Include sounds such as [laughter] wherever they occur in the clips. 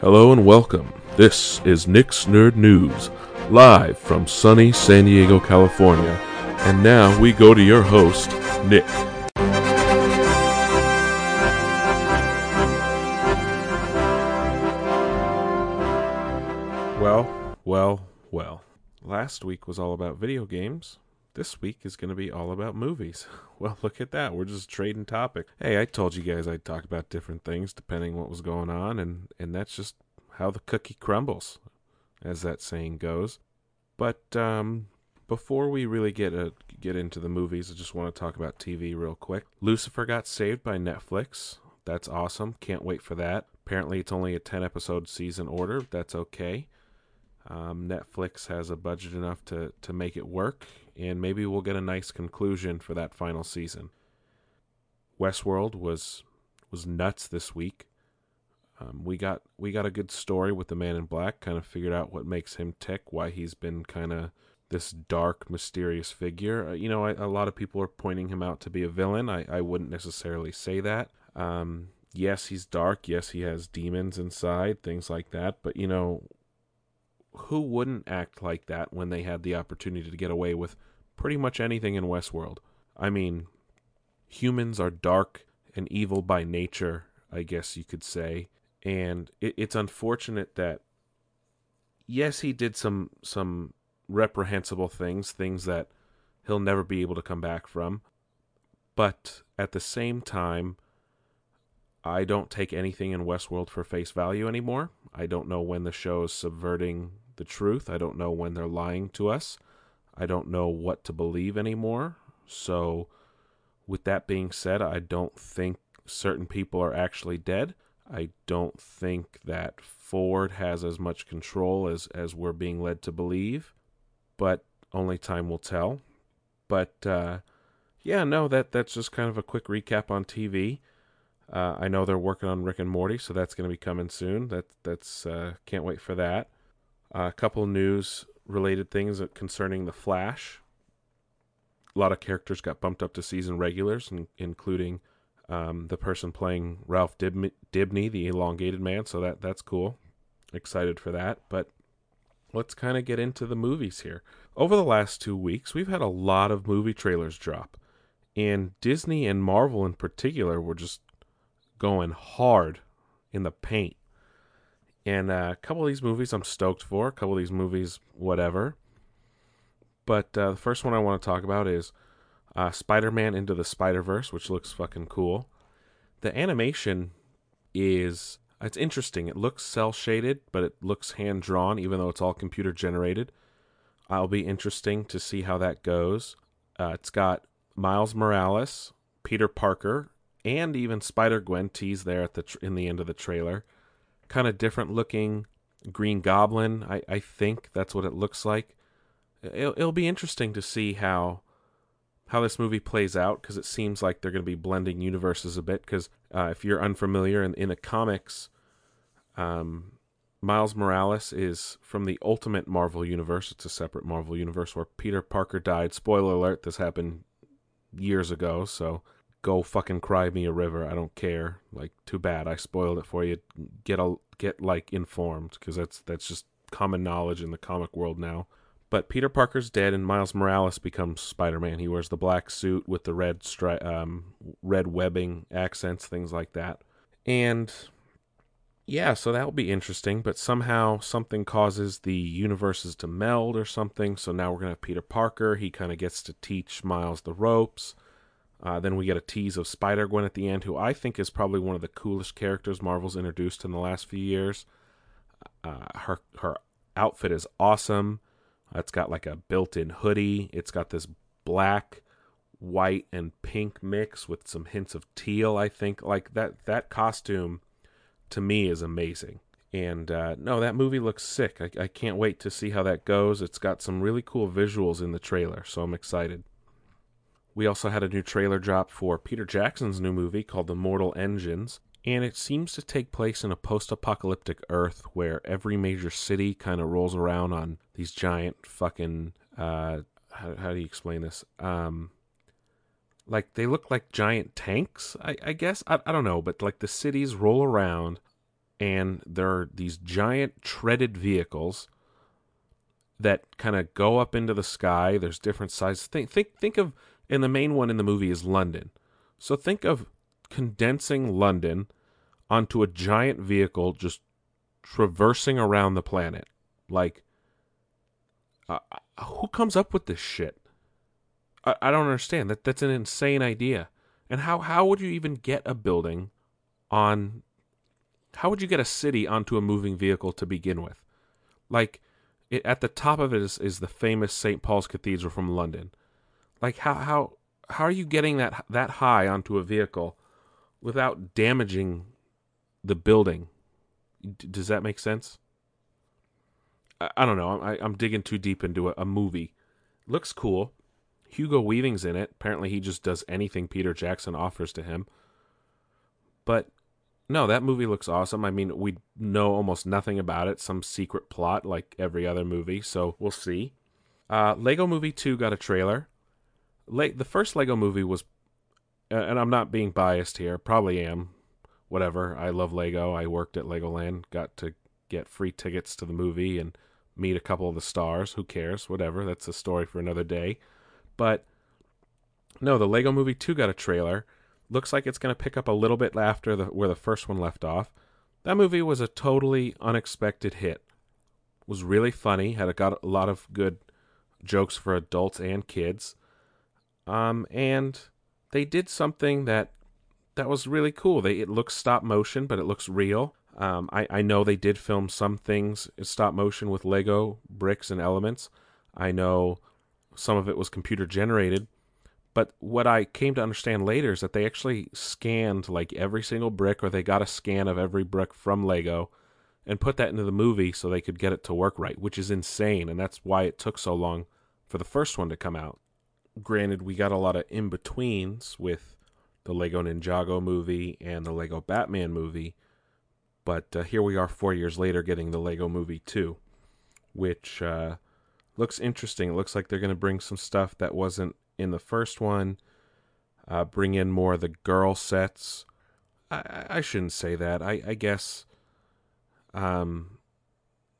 Hello and welcome. This is Nick's Nerd News, live from sunny San Diego, California. And now we go to your host, Nick. Well, well, well. Last week was all about video games. This week is going to be all about movies. [laughs] Well, look at that. We're just trading topic. Hey, I told you guys I'd talk about different things depending what was going on, and, and that's just how the cookie crumbles, as that saying goes. But um, before we really get a, get into the movies, I just want to talk about TV real quick. Lucifer got saved by Netflix. That's awesome. Can't wait for that. Apparently, it's only a 10 episode season order. That's okay. Um, Netflix has a budget enough to, to make it work, and maybe we'll get a nice conclusion for that final season. Westworld was was nuts this week. Um, we got we got a good story with the Man in Black. Kind of figured out what makes him tick, why he's been kind of this dark, mysterious figure. Uh, you know, I, a lot of people are pointing him out to be a villain. I, I wouldn't necessarily say that. Um, yes, he's dark. Yes, he has demons inside, things like that. But you know, who wouldn't act like that when they had the opportunity to get away with pretty much anything in Westworld? I mean, humans are dark and evil by nature, I guess you could say. And it, it's unfortunate that, yes, he did some some reprehensible things, things that he'll never be able to come back from. But at the same time, I don't take anything in Westworld for face value anymore. I don't know when the show is subverting the truth. I don't know when they're lying to us. I don't know what to believe anymore. So, with that being said, I don't think certain people are actually dead. I don't think that Ford has as much control as, as we're being led to believe, but only time will tell. But uh, yeah, no, that that's just kind of a quick recap on TV. Uh, I know they're working on Rick and Morty, so that's going to be coming soon. That that's uh, can't wait for that. a couple news related things concerning the Flash. A lot of characters got bumped up to season regulars, including um, the person playing Ralph Dib- Dibny, the elongated man. So that that's cool. Excited for that. But let's kind of get into the movies here. Over the last two weeks, we've had a lot of movie trailers drop, and Disney and Marvel in particular were just going hard in the paint. And uh, a couple of these movies I'm stoked for. A couple of these movies, whatever. But uh, the first one I want to talk about is uh, Spider Man Into the Spider Verse, which looks fucking cool. The animation is. It's interesting. It looks cel shaded, but it looks hand drawn, even though it's all computer generated. I'll be interesting to see how that goes. Uh, it's got Miles Morales, Peter Parker, and even Spider Gwen teased there at the tr- in the end of the trailer. Kind of different looking Green Goblin. I, I think that's what it looks like. It'll, it'll be interesting to see how how this movie plays out because it seems like they're going to be blending universes a bit. Because uh, if you're unfamiliar in, in the comics, um, Miles Morales is from the Ultimate Marvel universe. It's a separate Marvel universe where Peter Parker died. Spoiler alert: this happened years ago, so go fucking cry me a river. I don't care. Like, too bad. I spoiled it for you. Get a get like informed because that's that's just common knowledge in the comic world now. But Peter Parker's dead, and Miles Morales becomes Spider-Man. He wears the black suit with the red stri- um, red webbing accents, things like that. And yeah, so that will be interesting. But somehow something causes the universes to meld or something. So now we're gonna have Peter Parker. He kind of gets to teach Miles the ropes. Uh, then we get a tease of Spider Gwen at the end, who I think is probably one of the coolest characters Marvel's introduced in the last few years. Uh, her her outfit is awesome. It's got like a built-in hoodie. It's got this black, white, and pink mix with some hints of teal. I think like that that costume to me is amazing. And uh, no, that movie looks sick. I, I can't wait to see how that goes. It's got some really cool visuals in the trailer, so I'm excited. We also had a new trailer drop for Peter Jackson's new movie called The Mortal Engines and it seems to take place in a post-apocalyptic Earth where every major city kind of rolls around on these giant fucking uh, how, how do you explain this? Um, like they look like giant tanks, I, I guess. I, I don't know, but like the cities roll around and there are these giant treaded vehicles that kind of go up into the sky. There's different sizes. Think think think of and the main one in the movie is London. So think of condensing London onto a giant vehicle just traversing around the planet. Like uh, who comes up with this shit? I, I don't understand. That that's an insane idea. And how how would you even get a building on how would you get a city onto a moving vehicle to begin with? Like it, at the top of it is, is the famous St. Paul's Cathedral from London. Like how how how are you getting that that high onto a vehicle without damaging the building? D- does that make sense? I, I don't know. I, am digging too deep into a, a movie. Looks cool. Hugo Weaving's in it. Apparently, he just does anything Peter Jackson offers to him. But no, that movie looks awesome. I mean, we know almost nothing about it. Some secret plot, like every other movie. So we'll see. Uh, Lego Movie Two got a trailer. The first Lego movie was, and I'm not being biased here. Probably am. Whatever. I love Lego. I worked at Legoland. Got to get free tickets to the movie and meet a couple of the stars. Who cares? Whatever. That's a story for another day. But no, the Lego Movie 2 got a trailer. Looks like it's going to pick up a little bit after the, where the first one left off. That movie was a totally unexpected hit. Was really funny. Had a, got a lot of good jokes for adults and kids. Um, and they did something that that was really cool. They it looks stop motion, but it looks real. Um, I, I know they did film some things in stop motion with Lego bricks and elements. I know some of it was computer generated. But what I came to understand later is that they actually scanned like every single brick, or they got a scan of every brick from Lego and put that into the movie so they could get it to work right, which is insane. And that's why it took so long for the first one to come out. Granted, we got a lot of in betweens with the Lego Ninjago movie and the Lego Batman movie but uh, here we are four years later getting the Lego movie 2, which uh, looks interesting. It looks like they're going to bring some stuff that wasn't in the first one, uh, bring in more of the girl sets. I, I shouldn't say that. I, I guess um,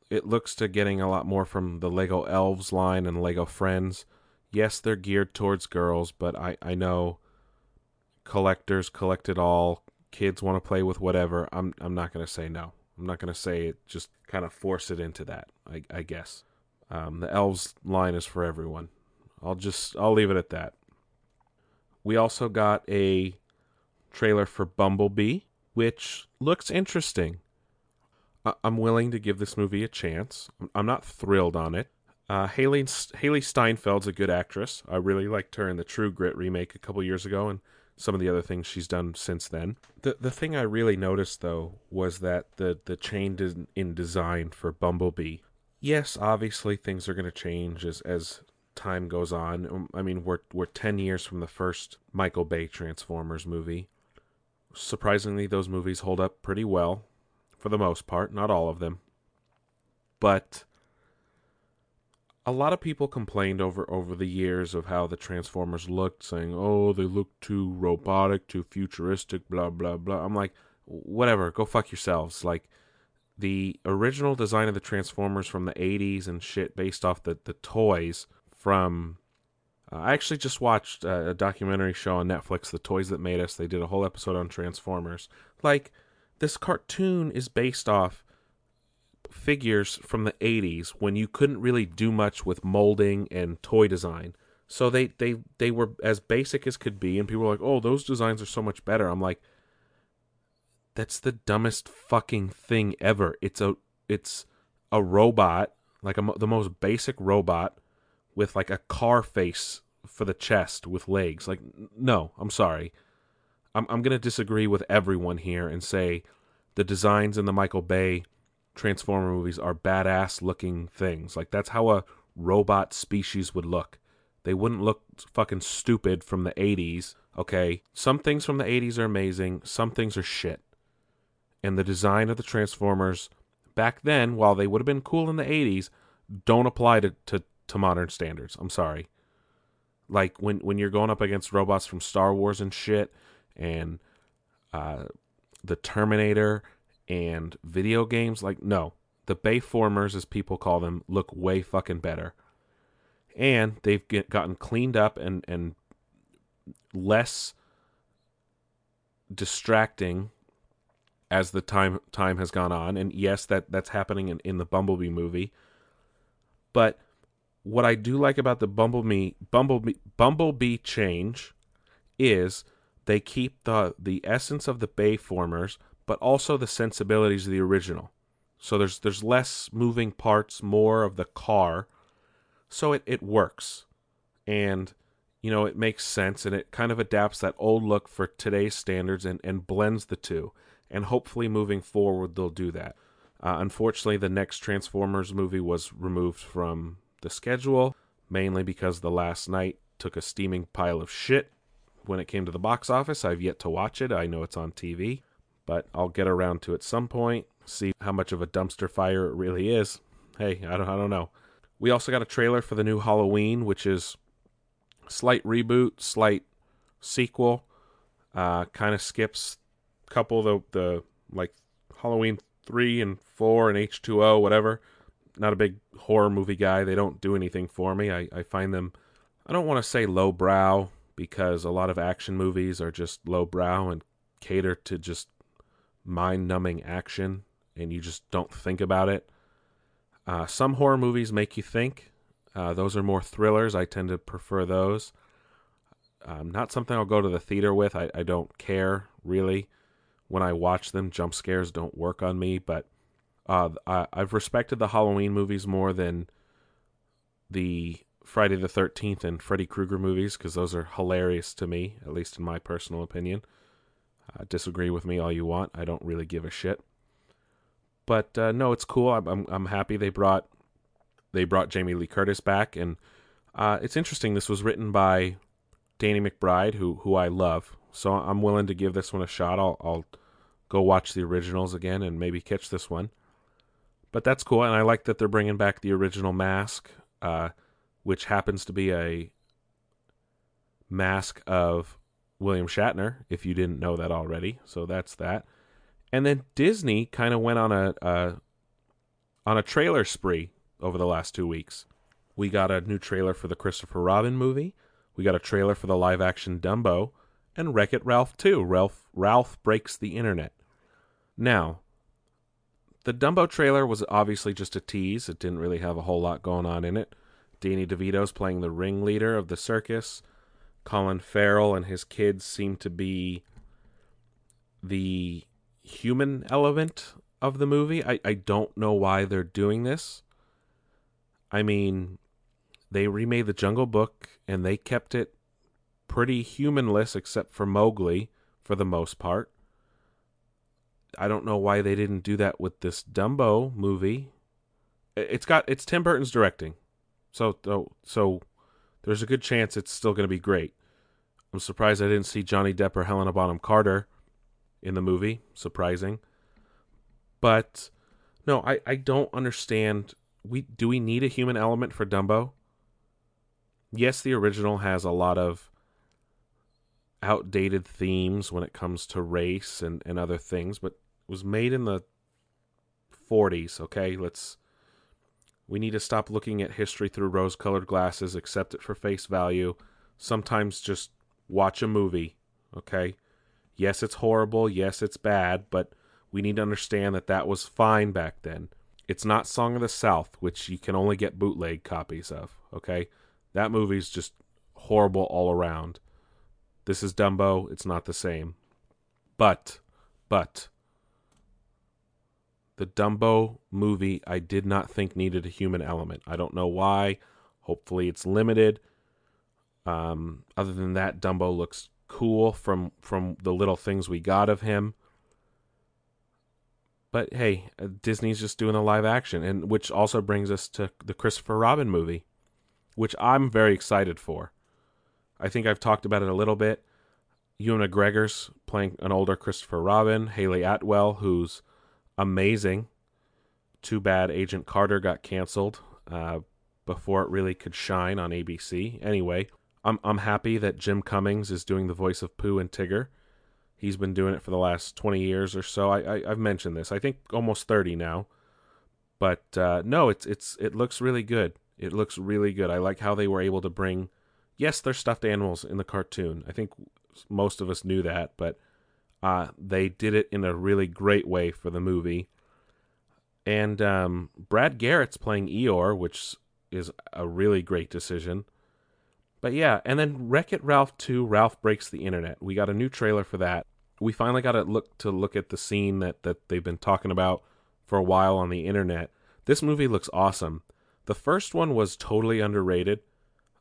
it looks to getting a lot more from the Lego Elves line and Lego Friends. Yes, they're geared towards girls, but I, I know collectors collect it all kids want to play with whatever, I'm I'm not going to say no. I'm not going to say it. Just kind of force it into that. I, I guess. Um, the elves line is for everyone. I'll just I'll leave it at that. We also got a trailer for Bumblebee, which looks interesting. I- I'm willing to give this movie a chance. I'm not thrilled on it. Uh, Hailee Hailee Steinfeld's a good actress. I really liked her in the True Grit remake a couple years ago, and some of the other things she's done since then. The the thing I really noticed though was that the the change in, in design for Bumblebee. Yes, obviously things are going to change as as time goes on. Um, I mean, we're we're 10 years from the first Michael Bay Transformers movie. Surprisingly, those movies hold up pretty well for the most part, not all of them. But a lot of people complained over over the years of how the Transformers looked, saying, "Oh, they look too robotic, too futuristic, blah blah blah." I'm like, whatever, go fuck yourselves. Like the original design of the Transformers from the 80s and shit based off the the toys from uh, I actually just watched a, a documentary show on Netflix, The Toys That Made Us. They did a whole episode on Transformers. Like this cartoon is based off figures from the 80s when you couldn't really do much with molding and toy design. So they they they were as basic as could be and people were like, "Oh, those designs are so much better." I'm like, "That's the dumbest fucking thing ever. It's a it's a robot, like a, the most basic robot with like a car face for the chest with legs. Like no, I'm sorry. I'm I'm going to disagree with everyone here and say the designs in the Michael Bay Transformer movies are badass looking things. Like that's how a robot species would look. They wouldn't look fucking stupid from the 80s, okay? Some things from the 80s are amazing, some things are shit. And the design of the Transformers back then, while they would have been cool in the 80s, don't apply to, to, to modern standards. I'm sorry. Like when when you're going up against robots from Star Wars and shit and uh, the Terminator and video games, like, no. The Bayformers, as people call them, look way fucking better. And they've get, gotten cleaned up and, and less distracting as the time time has gone on. And yes, that, that's happening in, in the Bumblebee movie. But what I do like about the Bumblebee Bumblebee Bumblebee change is they keep the the essence of the Bayformers, but also the sensibilities of the original. So there's there's less moving parts, more of the car. So it, it works. And you know, it makes sense and it kind of adapts that old look for today's standards and, and blends the two. And hopefully moving forward they'll do that. Uh, unfortunately, the next Transformers movie was removed from the schedule, mainly because The Last Knight took a steaming pile of shit when it came to the box office. I've yet to watch it. I know it's on TV, but I'll get around to it some point, see how much of a dumpster fire it really is. Hey, I don't I don't know. We also got a trailer for the new Halloween, which is slight reboot, slight sequel. Uh, kind of skips a couple of the, the like Halloween 3 and 4 and H2O, whatever not a big horror movie guy. They don't do anything for me. I, I find them, I don't want to say lowbrow because a lot of action movies are just lowbrow and cater to just mind numbing action and you just don't think about it. Uh, some horror movies make you think. Uh, those are more thrillers. I tend to prefer those. Um, not something I'll go to the theater with. I, I don't care really when I watch them. Jump scares don't work on me, but uh, I, I've respected the Halloween movies more than the Friday the 13th and Freddy Krueger movies because those are hilarious to me, at least in my personal opinion. Uh, disagree with me all you want. I don't really give a shit. But uh, no, it's cool. I'm, I'm, I'm happy they brought they brought Jamie Lee Curtis back, and uh, it's interesting. This was written by Danny McBride, who who I love. So I'm willing to give this one a shot. I'll I'll go watch the originals again and maybe catch this one but that's cool, and I like that they're bringing back the original mask, uh, which happens to be a mask of William Shatner. If you didn't know that already, so that's that. And then Disney kind of went on a, a on a trailer spree over the last two weeks. We got a new trailer for the Christopher Robin movie. We got a trailer for the live action Dumbo and Wreck It Ralph 2. Ralph Ralph breaks the internet. Now, the Dumbo trailer was obviously just a tease. It didn't really have a whole lot going on in it. Danny DeVito's playing the ringleader of the circus. Colin Farrell and his kids seem to be the human element of the movie. I, I don't know why they're doing this. I mean, they remade the Jungle Book and they kept it pretty humanless except for Mowgli for the most part. I don't know why they didn't do that with this Dumbo movie. It's got it's Tim Burton's directing, so so there's a good chance it's still going to be great. I'm surprised I didn't see Johnny Depp or Helena Bonham Carter in the movie. Surprising, but no, I I don't understand. We do we need a human element for Dumbo? Yes, the original has a lot of outdated themes when it comes to race and, and other things, but it was made in the 40s, okay? Let's we need to stop looking at history through rose-colored glasses, accept it for face value. Sometimes just watch a movie, okay? Yes, it's horrible, yes, it's bad, but we need to understand that that was fine back then. It's not Song of the South, which you can only get bootleg copies of, okay? That movie's just horrible all around. This is Dumbo, it's not the same. But, but, the Dumbo movie I did not think needed a human element. I don't know why. Hopefully it's limited. Um, other than that, Dumbo looks cool from from the little things we got of him. But hey, uh, Disney's just doing a live action, and which also brings us to the Christopher Robin movie, which I'm very excited for. I think I've talked about it a little bit. Ewan McGregor's playing an older Christopher Robin. Hayley Atwell, who's amazing. Too bad Agent Carter got canceled uh, before it really could shine on ABC. Anyway, I'm I'm happy that Jim Cummings is doing the voice of Pooh and Tigger. He's been doing it for the last 20 years or so. I, I have mentioned this. I think almost 30 now. But uh, no, it's it's it looks really good. It looks really good. I like how they were able to bring. Yes, they're stuffed animals in the cartoon. I think most of us knew that, but uh, they did it in a really great way for the movie. And um, Brad Garrett's playing Eeyore, which is a really great decision. But yeah, and then Wreck It Ralph 2, Ralph Breaks the Internet. We got a new trailer for that. We finally got to look to look at the scene that, that they've been talking about for a while on the internet. This movie looks awesome. The first one was totally underrated.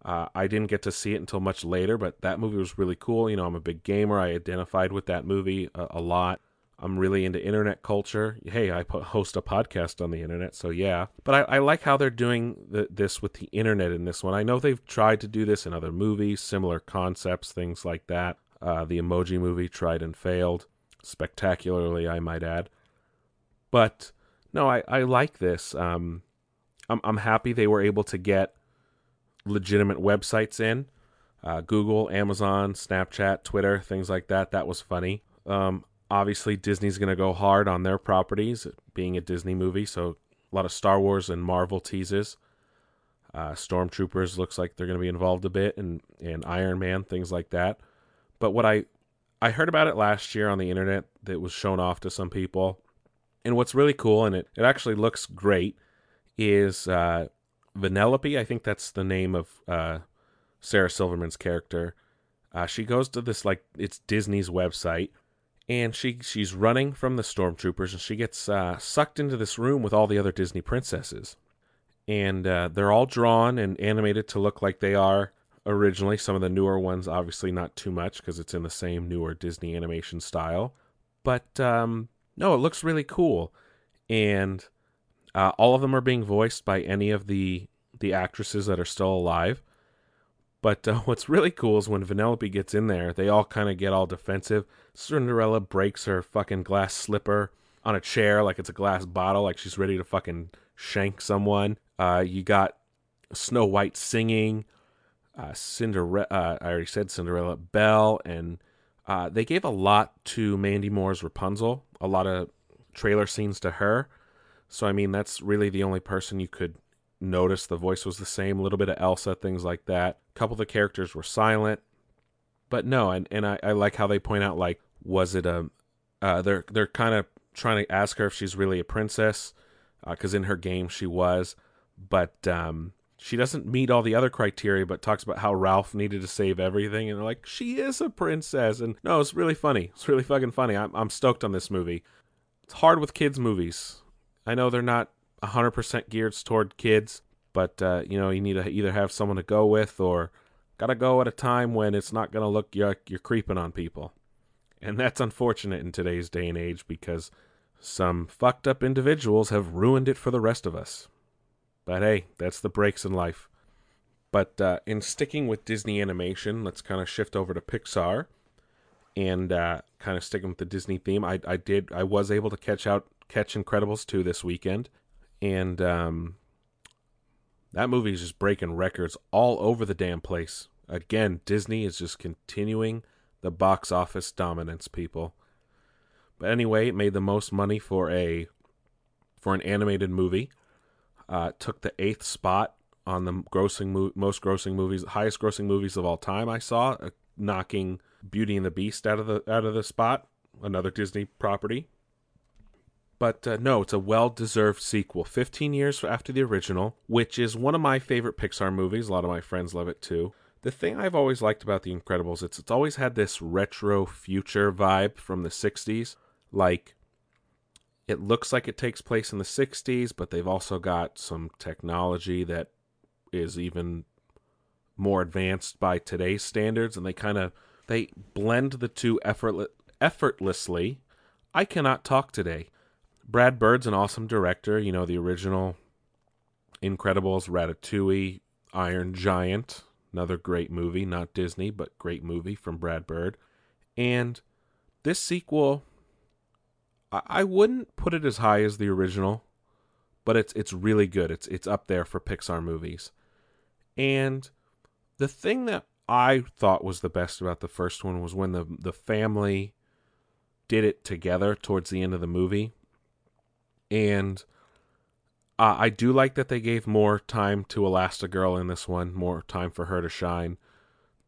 Uh, I didn't get to see it until much later, but that movie was really cool. You know, I'm a big gamer. I identified with that movie a, a lot. I'm really into internet culture. Hey, I host a podcast on the internet, so yeah. But I, I like how they're doing the, this with the internet in this one. I know they've tried to do this in other movies, similar concepts, things like that. Uh, the Emoji Movie tried and failed spectacularly, I might add. But no, I, I like this. Um, I'm I'm happy they were able to get legitimate websites in. Uh, Google, Amazon, Snapchat, Twitter, things like that. That was funny. Um, obviously, Disney's going to go hard on their properties, being a Disney movie. So a lot of Star Wars and Marvel teases. Uh, Stormtroopers looks like they're going to be involved a bit, and and Iron Man, things like that. But what I I heard about it last year on the internet that was shown off to some people, and what's really cool, and it it actually looks great, is uh, Vanellope. I think that's the name of uh, Sarah Silverman's character. Uh, she goes to this like it's Disney's website, and she she's running from the stormtroopers, and she gets uh, sucked into this room with all the other Disney princesses, and uh, they're all drawn and animated to look like they are originally. Some of the newer ones, obviously, not too much because it's in the same newer Disney animation style, but um, no, it looks really cool, and uh, all of them are being voiced by any of the the actresses that are still alive. But uh, [laughs] what's really cool is when Vanellope gets in there, they all kind of get all defensive. Cinderella breaks her fucking glass slipper on a chair like it's a glass bottle, like she's ready to fucking shank someone. Uh, you got Snow White singing. Uh, Cinderella, uh, I already said Cinderella, Belle, and uh, they gave a lot to Mandy Moore's Rapunzel. A lot of trailer scenes to her. So I mean, that's really the only person you could notice. The voice was the same, a little bit of Elsa, things like that. A couple of the characters were silent, but no, and and I, I like how they point out like, was it a? Uh, they're they're kind of trying to ask her if she's really a princess, because uh, in her game she was, but um, she doesn't meet all the other criteria. But talks about how Ralph needed to save everything, and they're like she is a princess, and no, it's really funny. It's really fucking funny. I'm I'm stoked on this movie. It's hard with kids movies I know they're not 100% geared toward kids, but uh, you know, you need to either have someone to go with or got to go at a time when it's not going to look like you're creeping on people. And that's unfortunate in today's day and age because some fucked up individuals have ruined it for the rest of us. But hey, that's the breaks in life. But uh, in sticking with Disney animation, let's kind of shift over to Pixar and uh, kind of sticking with the Disney theme. I, I did I was able to catch out catch Incredibles 2 this weekend. And um, that movie is just breaking records all over the damn place. Again, Disney is just continuing the box office dominance, people. But anyway, it made the most money for a for an animated movie. Uh, took the eighth spot on the grossing mo- most grossing movies, highest grossing movies of all time. I saw uh, knocking Beauty and the Beast out of the out of the spot, another Disney property. But uh, no, it's a well deserved sequel. 15 years after the original, which is one of my favorite Pixar movies. A lot of my friends love it too. The thing I've always liked about The Incredibles, it's it's always had this retro future vibe from the 60s. Like it looks like it takes place in the 60s, but they've also got some technology that is even more advanced by today's standards and they kind of they blend the two effortless, effortlessly. I cannot talk today. Brad Bird's an awesome director. You know, the original Incredibles, Ratatouille, Iron Giant, another great movie, not Disney, but great movie from Brad Bird. And this sequel, I, I wouldn't put it as high as the original, but it's it's really good. It's it's up there for Pixar movies. And the thing that I thought was the best about the first one was when the the family did it together towards the end of the movie. And uh, I do like that they gave more time to Elastigirl in this one, more time for her to shine,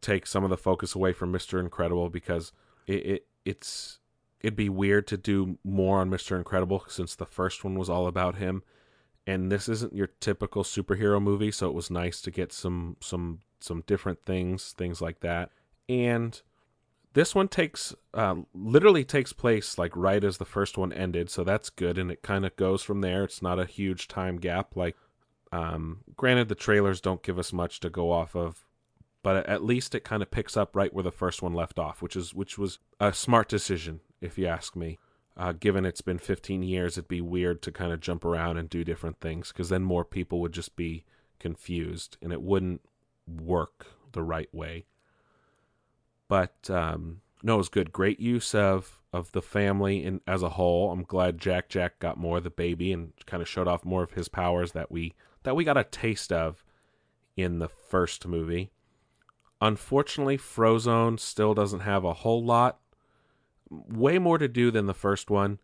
take some of the focus away from Mister Incredible because it, it it's it'd be weird to do more on Mister Incredible since the first one was all about him, and this isn't your typical superhero movie, so it was nice to get some some some different things, things like that, and this one takes uh, literally takes place like right as the first one ended, so that's good, and it kind of goes from there. It's not a huge time gap. Like, um, granted, the trailers don't give us much to go off of, but at least it kind of picks up right where the first one left off, which is which was a smart decision, if you ask me. Uh, given it's been 15 years, it'd be weird to kind of jump around and do different things because then more people would just be confused and it wouldn't work the right way. But um, no, it was good. Great use of of the family in, as a whole. I'm glad Jack Jack got more of the baby and kind of showed off more of his powers that we that we got a taste of in the first movie. Unfortunately, Frozone still doesn't have a whole lot. Way more to do than the first one,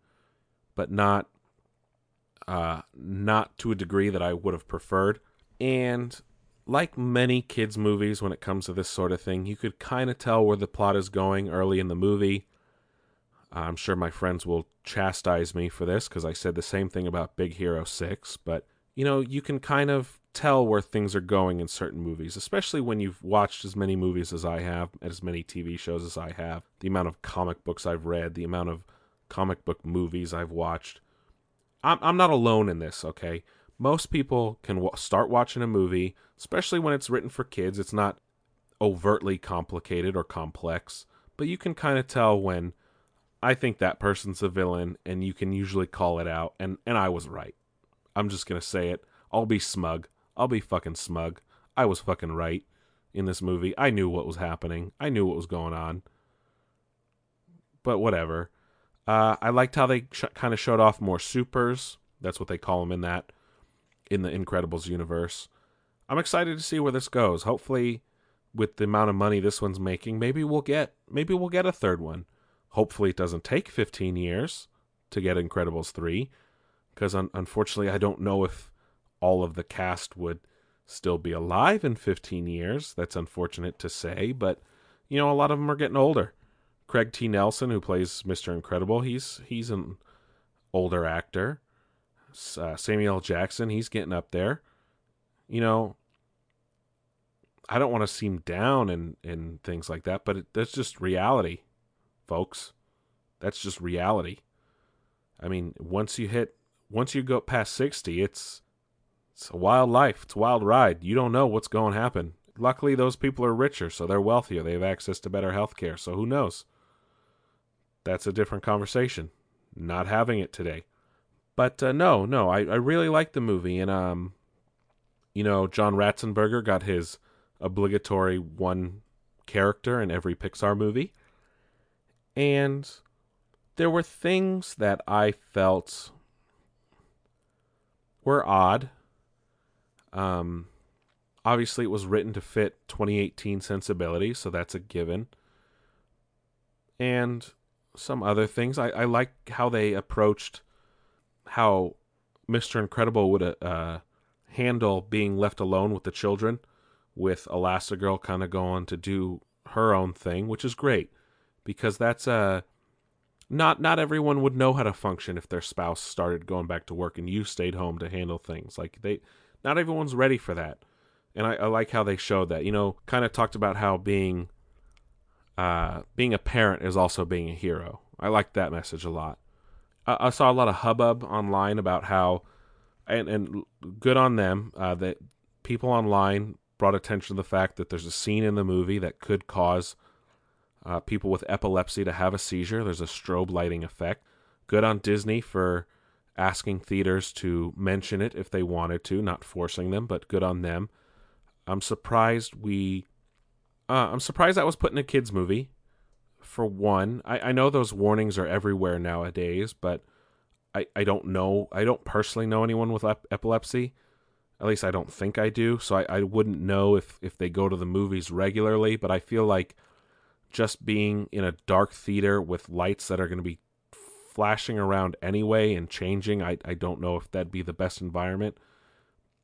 but not uh, not to a degree that I would have preferred. And like many kids' movies when it comes to this sort of thing, you could kind of tell where the plot is going early in the movie. I'm sure my friends will chastise me for this because I said the same thing about Big Hero 6, but you know, you can kind of tell where things are going in certain movies, especially when you've watched as many movies as I have, as many TV shows as I have, the amount of comic books I've read, the amount of comic book movies I've watched. I'm, I'm not alone in this, okay? most people can w- start watching a movie, especially when it's written for kids. It's not overtly complicated or complex, but you can kind of tell when I think that person's a villain, and you can usually call it out. And and I was right. I'm just gonna say it. I'll be smug. I'll be fucking smug. I was fucking right in this movie. I knew what was happening. I knew what was going on. But whatever. Uh, I liked how they sh- kind of showed off more supers. That's what they call them in that in the Incredibles universe. I'm excited to see where this goes. Hopefully, with the amount of money this one's making, maybe we'll get maybe we'll get a third one. Hopefully, it doesn't take 15 years to get Incredibles 3 because un- unfortunately, I don't know if all of the cast would still be alive in 15 years. That's unfortunate to say, but you know, a lot of them are getting older. Craig T. Nelson, who plays Mr. Incredible, he's he's an older actor uh, Samuel Jackson, he's getting up there. You know, I don't want to seem down and and things like that, but it, that's just reality, folks. That's just reality. I mean, once you hit, once you go past sixty, it's it's a wild life. It's a wild ride. You don't know what's going to happen. Luckily, those people are richer, so they're wealthier. They have access to better health care. So who knows? That's a different conversation. Not having it today. But uh, no, no, I, I really like the movie, and um, you know, John Ratzenberger got his obligatory one character in every Pixar movie, and there were things that I felt were odd. Um, obviously, it was written to fit 2018 sensibility, so that's a given. And some other things, I, I like how they approached how Mr. Incredible would uh, handle being left alone with the children, with Elastigirl kind of going to do her own thing, which is great because that's a uh, not not everyone would know how to function if their spouse started going back to work and you stayed home to handle things. Like they, not everyone's ready for that, and I, I like how they showed that. You know, kind of talked about how being, uh, being a parent is also being a hero. I like that message a lot. I saw a lot of hubbub online about how, and and good on them uh, that people online brought attention to the fact that there's a scene in the movie that could cause uh, people with epilepsy to have a seizure. There's a strobe lighting effect. Good on Disney for asking theaters to mention it if they wanted to, not forcing them, but good on them. I'm surprised we. Uh, I'm surprised that was put in a kids movie for one. I, I know those warnings are everywhere nowadays, but I, I don't know. I don't personally know anyone with ep- epilepsy. At least I don't think I do. So I, I wouldn't know if, if they go to the movies regularly, but I feel like just being in a dark theater with lights that are going to be flashing around anyway and changing, I, I don't know if that'd be the best environment.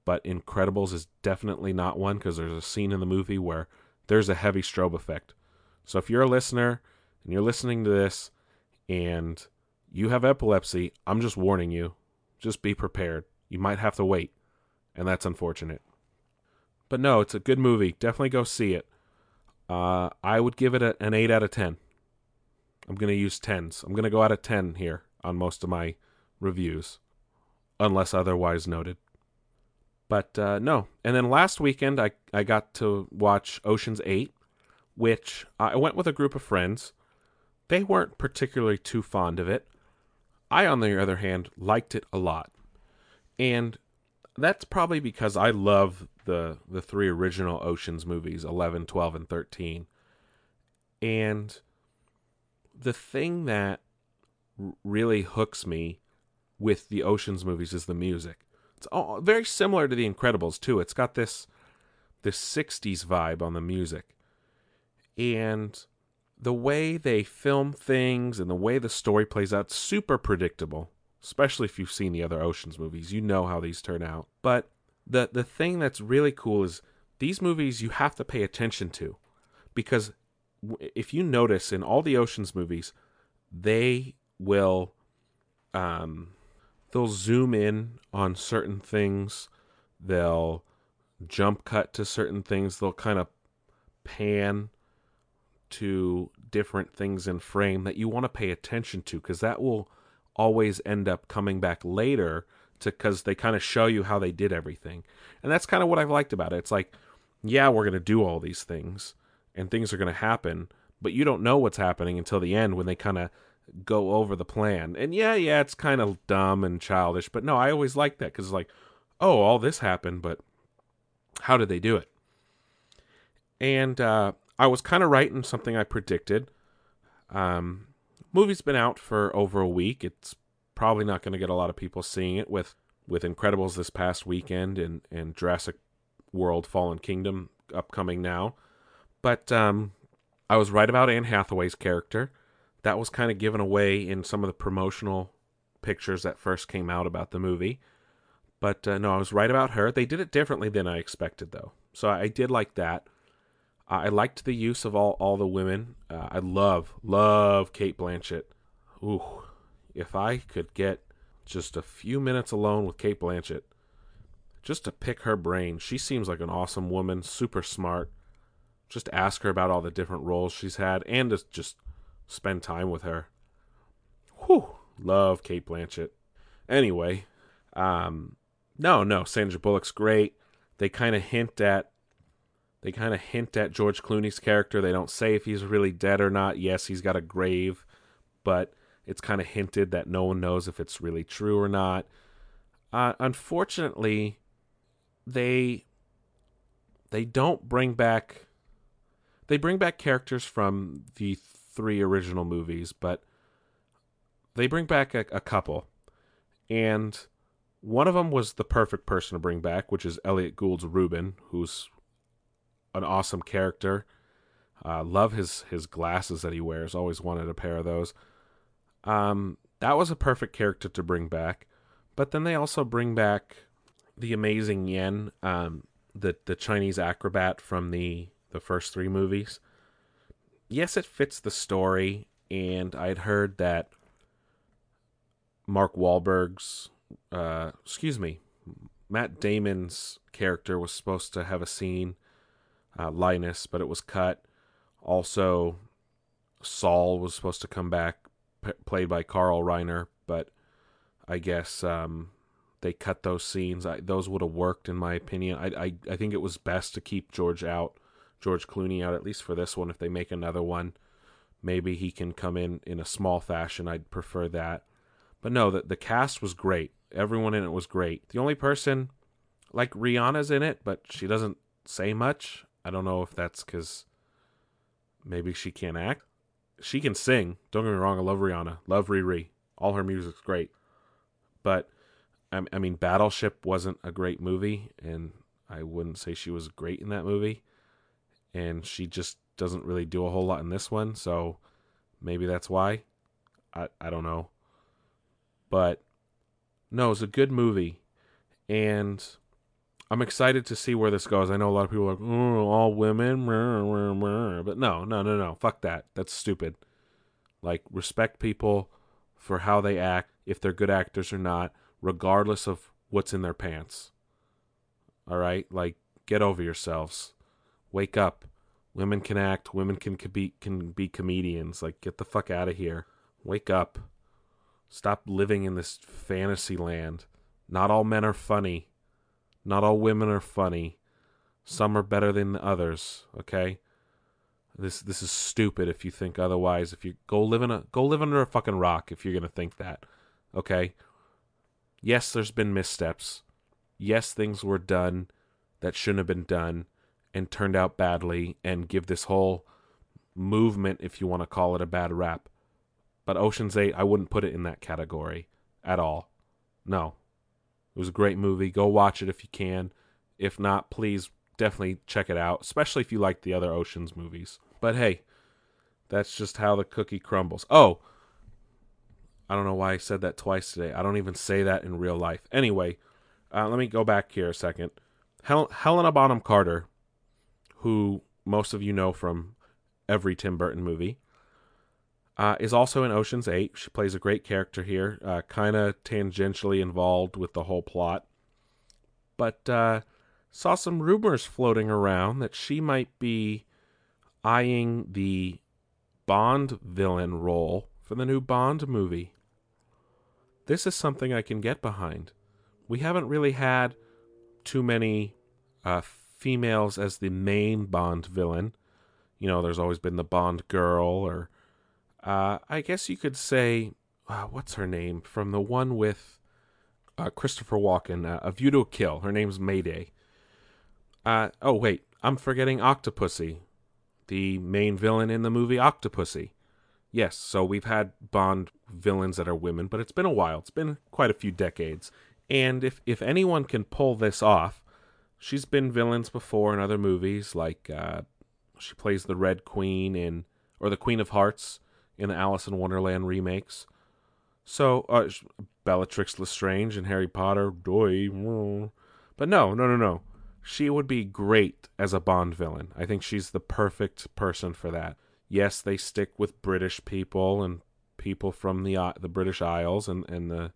But Incredibles is definitely not one because there's a scene in the movie where there's a heavy strobe effect. So if you're a listener and you're listening to this and you have epilepsy, I'm just warning you. Just be prepared. You might have to wait, and that's unfortunate. But no, it's a good movie. Definitely go see it. Uh, I would give it a, an 8 out of 10. I'm going to use 10s. I'm going to go out of 10 here on most of my reviews, unless otherwise noted. But uh, no. And then last weekend, I, I got to watch Ocean's 8, which I went with a group of friends. They weren't particularly too fond of it. I, on the other hand, liked it a lot. And that's probably because I love the the three original Oceans movies, 11, 12 and 13. And the thing that really hooks me with the Oceans movies is the music. It's all, very similar to the Incredibles too. It's got this this 60s vibe on the music. And the way they film things and the way the story plays out, super predictable. Especially if you've seen the other Oceans movies, you know how these turn out. But the the thing that's really cool is these movies you have to pay attention to because if you notice in all the Oceans movies, they will um they'll zoom in on certain things, they'll jump cut to certain things, they'll kind of pan to different things in frame that you want to pay attention to because that will always end up coming back later to because they kind of show you how they did everything. And that's kind of what i've liked about it. It's like yeah we're going to do all these things and things are going to happen but you don't know what's happening until the end when they kind of go over the plan. And yeah yeah it's kind of dumb and childish but no i always like that because it's like oh all this happened but how did they do it? And uh, I was kind of right in something I predicted. Um, movie's been out for over a week. It's probably not going to get a lot of people seeing it with with Incredibles this past weekend and and Jurassic World: Fallen Kingdom upcoming now. But um, I was right about Anne Hathaway's character. That was kind of given away in some of the promotional pictures that first came out about the movie. But uh, no, I was right about her. They did it differently than I expected, though. So I did like that. I liked the use of all all the women. Uh, I love love Cate Blanchett. Ooh, if I could get just a few minutes alone with Cate Blanchett, just to pick her brain. She seems like an awesome woman, super smart. Just ask her about all the different roles she's had, and to just spend time with her. Whew, love Cate Blanchett. Anyway, um, no, no, Sandra Bullock's great. They kind of hint at they kind of hint at George Clooney's character. They don't say if he's really dead or not. Yes, he's got a grave, but it's kind of hinted that no one knows if it's really true or not. Uh, unfortunately, they they don't bring back they bring back characters from the three original movies, but they bring back a, a couple, and one of them was the perfect person to bring back, which is Elliott Gould's Reuben, who's an awesome character. Uh, love his his glasses that he wears. Always wanted a pair of those. Um, that was a perfect character to bring back. But then they also bring back the amazing Yen, um, the the Chinese acrobat from the the first three movies. Yes, it fits the story, and I'd heard that Mark Wahlberg's, uh, excuse me, Matt Damon's character was supposed to have a scene uh, Linus, but it was cut. Also, Saul was supposed to come back, p- played by Carl Reiner, but I guess um, they cut those scenes. I, those would have worked, in my opinion. I, I I think it was best to keep George out, George Clooney out, at least for this one. If they make another one, maybe he can come in in a small fashion. I'd prefer that. But no, the the cast was great. Everyone in it was great. The only person, like Rihanna's in it, but she doesn't say much. I don't know if that's because maybe she can't act. She can sing. Don't get me wrong. I love Rihanna. Love Riri. All her music's great. But I mean, Battleship wasn't a great movie, and I wouldn't say she was great in that movie. And she just doesn't really do a whole lot in this one, so maybe that's why. I I don't know. But no, it's a good movie, and I'm excited to see where this goes. I know a lot of people are like, all women, but no, no, no, no, fuck that. That's stupid. Like, respect people for how they act, if they're good actors or not, regardless of what's in their pants. All right? Like, get over yourselves. Wake up. Women can act. Women can be can be comedians. Like, get the fuck out of here. Wake up. Stop living in this fantasy land. Not all men are funny. Not all women are funny. Some are better than others, okay? This this is stupid if you think otherwise. If you go live in a go live under a fucking rock if you're going to think that. Okay? Yes, there's been missteps. Yes, things were done that shouldn't have been done and turned out badly and give this whole movement if you want to call it a bad rap. But Ocean's 8, I wouldn't put it in that category at all. No. It was a great movie. Go watch it if you can. If not, please definitely check it out, especially if you like the other Oceans movies. But hey, that's just how the cookie crumbles. Oh, I don't know why I said that twice today. I don't even say that in real life. Anyway, uh, let me go back here a second. Hel- Helena Bonham Carter, who most of you know from every Tim Burton movie, uh, is also in Ocean's 8. She plays a great character here, uh, kind of tangentially involved with the whole plot. But uh, saw some rumors floating around that she might be eyeing the Bond villain role for the new Bond movie. This is something I can get behind. We haven't really had too many uh, females as the main Bond villain. You know, there's always been the Bond girl or uh, I guess you could say, uh, what's her name from the one with uh, Christopher Walken, uh, A View to a Kill. Her name's Mayday. Uh, oh wait, I'm forgetting Octopussy, the main villain in the movie Octopussy. Yes, so we've had Bond villains that are women, but it's been a while. It's been quite a few decades. And if if anyone can pull this off, she's been villains before in other movies, like uh, she plays the Red Queen in or the Queen of Hearts in the Alice in Wonderland remakes. So, uh, Bellatrix Lestrange and Harry Potter, doy. But no, no, no, no. She would be great as a Bond villain. I think she's the perfect person for that. Yes, they stick with British people and people from the uh, the British Isles and and the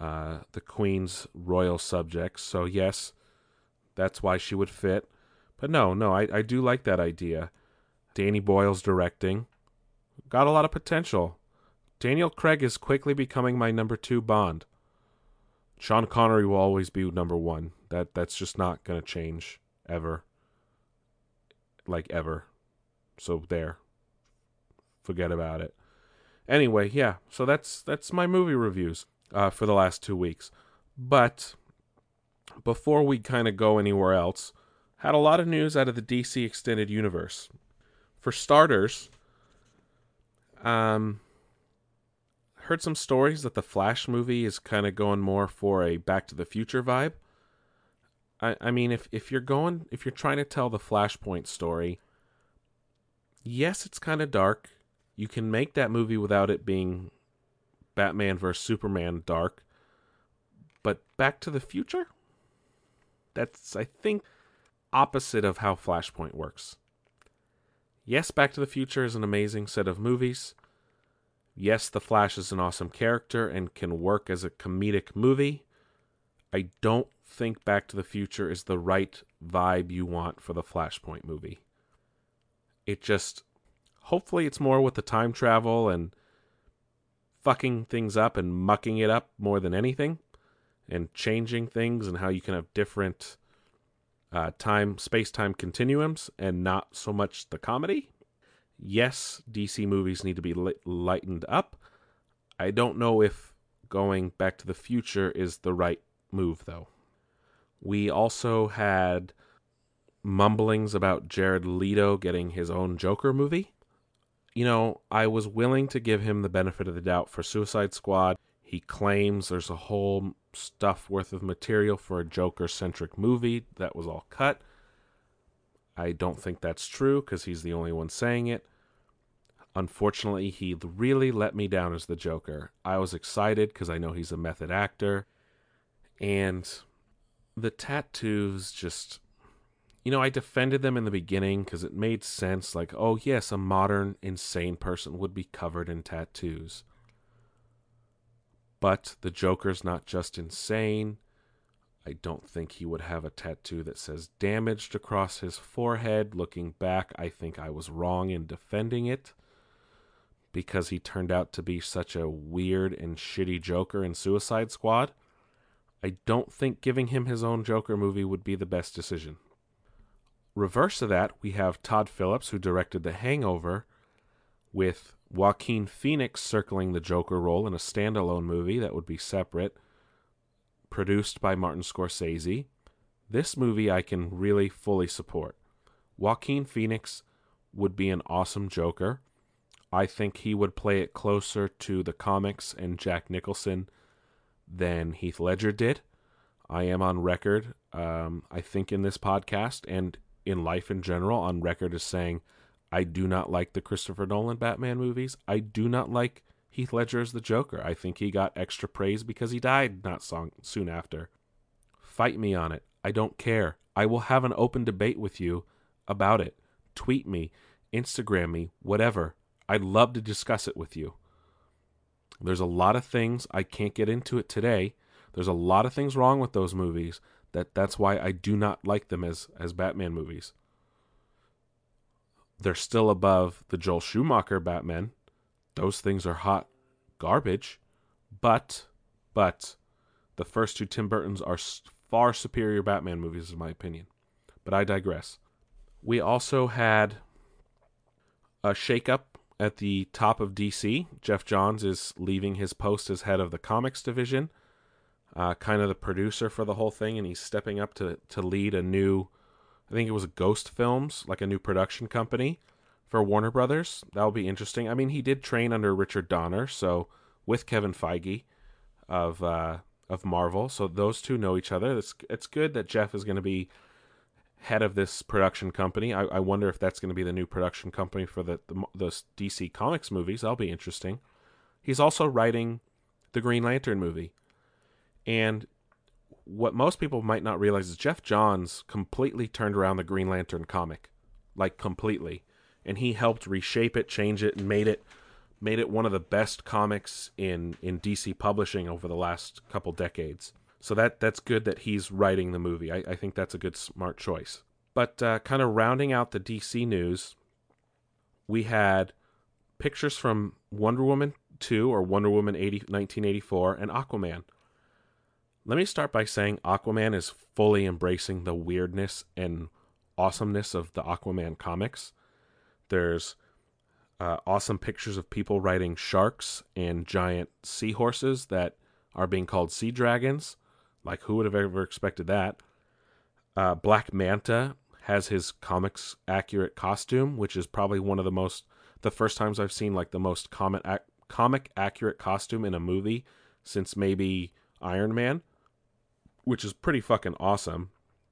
uh, the Queen's royal subjects. So yes, that's why she would fit. But no, no, I, I do like that idea. Danny Boyle's directing got a lot of potential. Daniel Craig is quickly becoming my number two Bond. Sean Connery will always be number one. That that's just not gonna change ever. Like ever. So there. Forget about it. Anyway, yeah. So that's that's my movie reviews uh, for the last two weeks. But before we kind of go anywhere else, had a lot of news out of the DC extended universe. For starters, um, heard some stories that the Flash movie is kind of going more for a Back to the Future vibe. I, I mean, if if you're going, if you're trying to tell the Flashpoint story, yes, it's kind of dark. You can make that movie without it being Batman vs Superman dark. But Back to the Future, that's I think opposite of how Flashpoint works. Yes, Back to the Future is an amazing set of movies. Yes, The Flash is an awesome character and can work as a comedic movie. I don't think Back to the Future is the right vibe you want for the Flashpoint movie. It just. Hopefully, it's more with the time travel and fucking things up and mucking it up more than anything and changing things and how you can have different uh, time space time continuums and not so much the comedy. Yes, DC movies need to be lightened up. I don't know if going back to the future is the right move, though. We also had mumblings about Jared Leto getting his own Joker movie. You know, I was willing to give him the benefit of the doubt for Suicide Squad. He claims there's a whole stuff worth of material for a Joker centric movie that was all cut. I don't think that's true because he's the only one saying it. Unfortunately, he really let me down as the Joker. I was excited because I know he's a method actor. And the tattoos just. You know, I defended them in the beginning because it made sense. Like, oh, yes, a modern, insane person would be covered in tattoos. But the Joker's not just insane. I don't think he would have a tattoo that says damaged across his forehead. Looking back, I think I was wrong in defending it because he turned out to be such a weird and shitty Joker in Suicide Squad. I don't think giving him his own Joker movie would be the best decision. Reverse of that, we have Todd Phillips, who directed The Hangover, with Joaquin Phoenix circling the Joker role in a standalone movie that would be separate, produced by Martin Scorsese. This movie I can really fully support. Joaquin Phoenix would be an awesome Joker. I think he would play it closer to the comics and Jack Nicholson than Heath Ledger did. I am on record, um, I think, in this podcast and in life in general, on record as saying I do not like the Christopher Nolan Batman movies. I do not like Heath Ledger as the Joker. I think he got extra praise because he died not so, soon after. Fight me on it. I don't care. I will have an open debate with you about it. Tweet me, Instagram me, whatever. I'd love to discuss it with you. There's a lot of things I can't get into it today. There's a lot of things wrong with those movies. That that's why I do not like them as as Batman movies. They're still above the Joel Schumacher Batman. Those things are hot garbage, but but the first two Tim Burtons are far superior Batman movies in my opinion. But I digress. We also had a shakeup at the top of DC. Geoff Johns is leaving his post as head of the comics division, uh, kind of the producer for the whole thing, and he's stepping up to to lead a new, I think it was Ghost Films, like a new production company for Warner Brothers. That'll be interesting. I mean, he did train under Richard Donner, so with Kevin Feige of uh, of Marvel, so those two know each other. It's it's good that Geoff is going to be head of this production company. I, I wonder if that's going to be the new production company for the, the, the DC Comics movies. That'll be interesting. He's also writing the Green Lantern movie, and what most people might not realize is Geoff Johns completely turned around the Green Lantern comic, like completely, and he helped reshape it, change it, and made it made it one of the best comics in in DC publishing over the last couple decades. So that that's good that he's writing the movie. I, I think that's a good smart choice. But uh, kind of rounding out the DC news, we had pictures from Wonder Woman 2 or Wonder Woman 80, 1984 and Aquaman. Let me start by saying Aquaman is fully embracing the weirdness and awesomeness of the Aquaman comics. There's uh, awesome pictures of people riding sharks and giant seahorses that are being called sea dragons. Like, who would have ever expected that? Uh, Black Manta has his comics accurate costume, which is probably one of the most, the first times I've seen like the most comic, ac- comic accurate costume in a movie since maybe Iron Man, which is pretty fucking awesome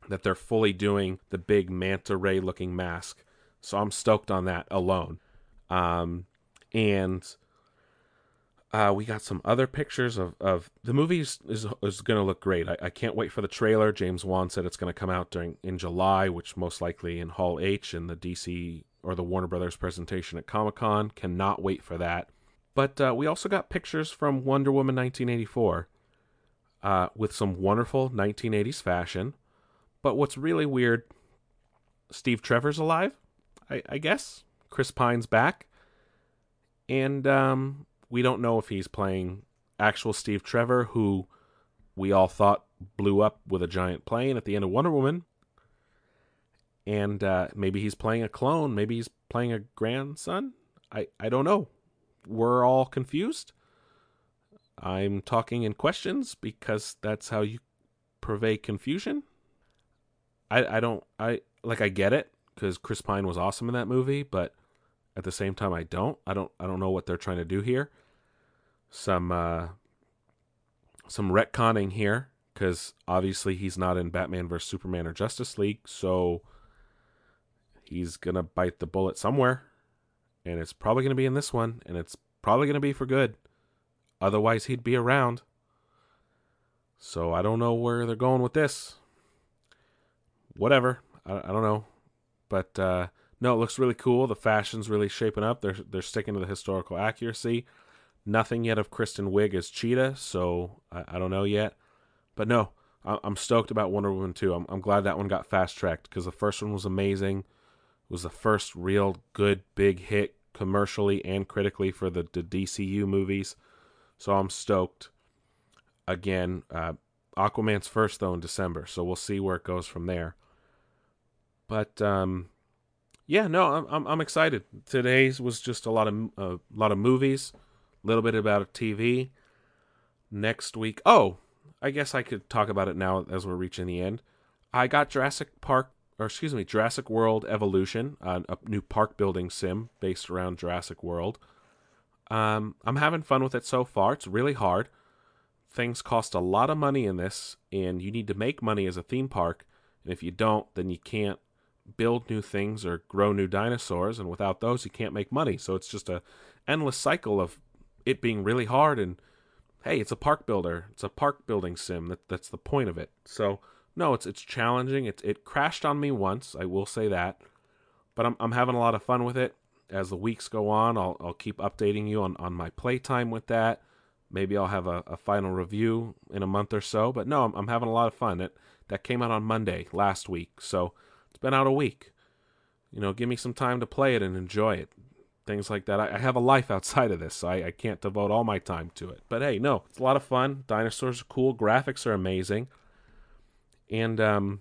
that they're fully doing the big manta ray looking mask. So I'm stoked on that alone. Um, and uh, we got some other pictures of, of the movie is, is, is going to look great. I, I can't wait for the trailer. James Wan said it's going to come out during in July, which most likely in Hall H in the DC or the Warner Brothers presentation at Comic Con. Cannot wait for that. But uh, we also got pictures from Wonder Woman 1984 uh, with some wonderful 1980s fashion. But what's really weird, Steve Trevor's alive, I, I guess. Chris Pine's back. And um, we don't know if he's playing actual Steve Trevor, who we all thought blew up with a giant plane at the end of Wonder Woman. And uh, maybe he's playing a clone. Maybe he's playing a grandson. I, I don't know. We're all confused. I'm talking in questions because that's how you purvey confusion. I, I don't I like I get it because Chris Pine was awesome in that movie, but at the same time I don't. I don't I don't know what they're trying to do here some uh, some retconning here because obviously he's not in Batman vs Superman or Justice League, so he's gonna bite the bullet somewhere. and it's probably to be in this one, and it's probably to be for good. Otherwise, he'd be around. So I don't know where they're going with this. Whatever. I, I don't know. But uh, no, it looks really cool. The fashion's really shaping up. They're they're sticking to the historical accuracy. Nothing yet of Kristen Wiig as Cheetah, so I, I don't know yet. But no, I, I'm stoked about Wonder Woman 2. I'm, I'm glad that one got fast tracked because the first one was amazing. It was the first real good big hit commercially and critically for the, the DCU movies. So I'm stoked. Again, uh, Aquaman's first though in December, so we'll see where it goes from there. But um, yeah, no, I'm, I'm I'm excited. Today's was just a lot of a uh, lot of movies, a little bit about TV. Next week, oh, I guess I could talk about it now as we're reaching the end. I got Jurassic Park, or excuse me, Jurassic World Evolution, uh, a new park building sim based around Jurassic World. Um, I'm having fun with it so far. It's really hard. Things cost a lot of money in this, and you need to make money as a theme park. And if you don't, then you can't build new things or grow new dinosaurs. And without those, you can't make money. So it's just a endless cycle of it being really hard. And hey, it's a park builder. It's a park building sim. That that's the point of it. So no, it's it's challenging. It it crashed on me once. I will say that, but I'm I'm having a lot of fun with it as the weeks go on, I'll I'll keep updating you on, on my playtime with that. Maybe I'll have a, a final review in a month or so. But no, I'm, I'm having a lot of fun. It that came out on Monday last week, so it's been out a week. You know, give me some time to play it and enjoy it. Things like that. I, I have a life outside of this, so I, I can't devote all my time to it. But hey, no, it's a lot of fun. Dinosaurs are cool. Graphics are amazing, and um,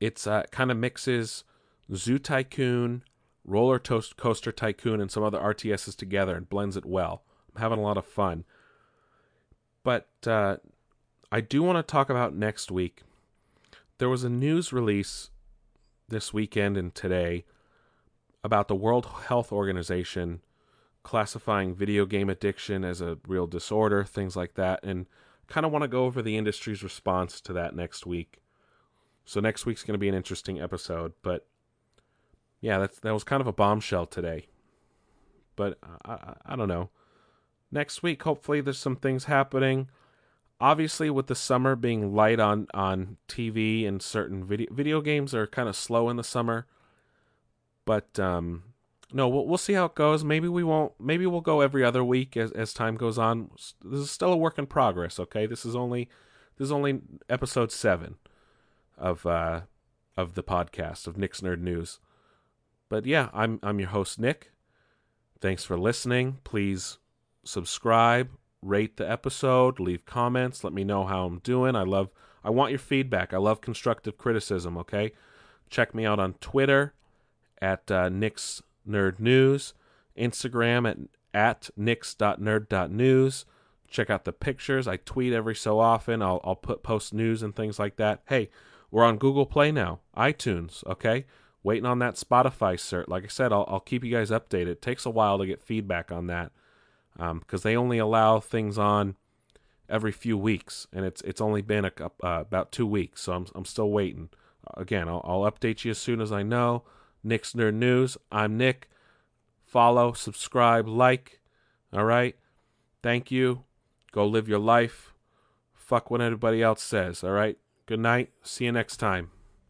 it's uh, kind of mixes Zoo Tycoon Roller Toast Coaster Tycoon and some other RTSs together and blends it well. I'm having a lot of fun. But uh, I do want to talk about next week. There was a news release this weekend and today about the World Health Organization classifying video game addiction as a real disorder, things like that, and kind of want to go over the industry's response to that next week. So next week's going to be an interesting episode, but yeah, that's that was kind of a bombshell today. But I, I, I don't know. Next week, hopefully, there's some things happening. Obviously, with the summer being light on on TV and certain video video games are kind of slow in the summer. But um, no, we'll we'll see how it goes. Maybe we won't. Maybe we'll go every other week as as time goes on. This is still a work in progress. Okay, this is only this is only episode seven of uh of the podcast of Nick's Nerd News. But yeah, I'm I'm your host Nick. Thanks for listening. Please subscribe, rate the episode, leave comments, let me know how I'm doing. I love I want your feedback. I love constructive criticism, okay? Check me out on Twitter at uh, Nick's Nerd News, Instagram at at nix.nerd.news. Check out the pictures. I tweet every so often. I'll I'll put post news and things like that. Hey, we're on Google Play now, iTunes, okay? Waiting on that Spotify cert. Like I said, I'll, I'll keep you guys updated. It takes a while to get feedback on that because um, they only allow things on every few weeks, and it's it's only been a, uh, about two weeks, so I'm I'm still waiting. Again, I'll, I'll update you as soon as I know. Nick's Nerd News. I'm Nick. Follow, subscribe, like. All right. Thank you. Go live your life. Fuck what anybody else says. All right. Good night. See you next time.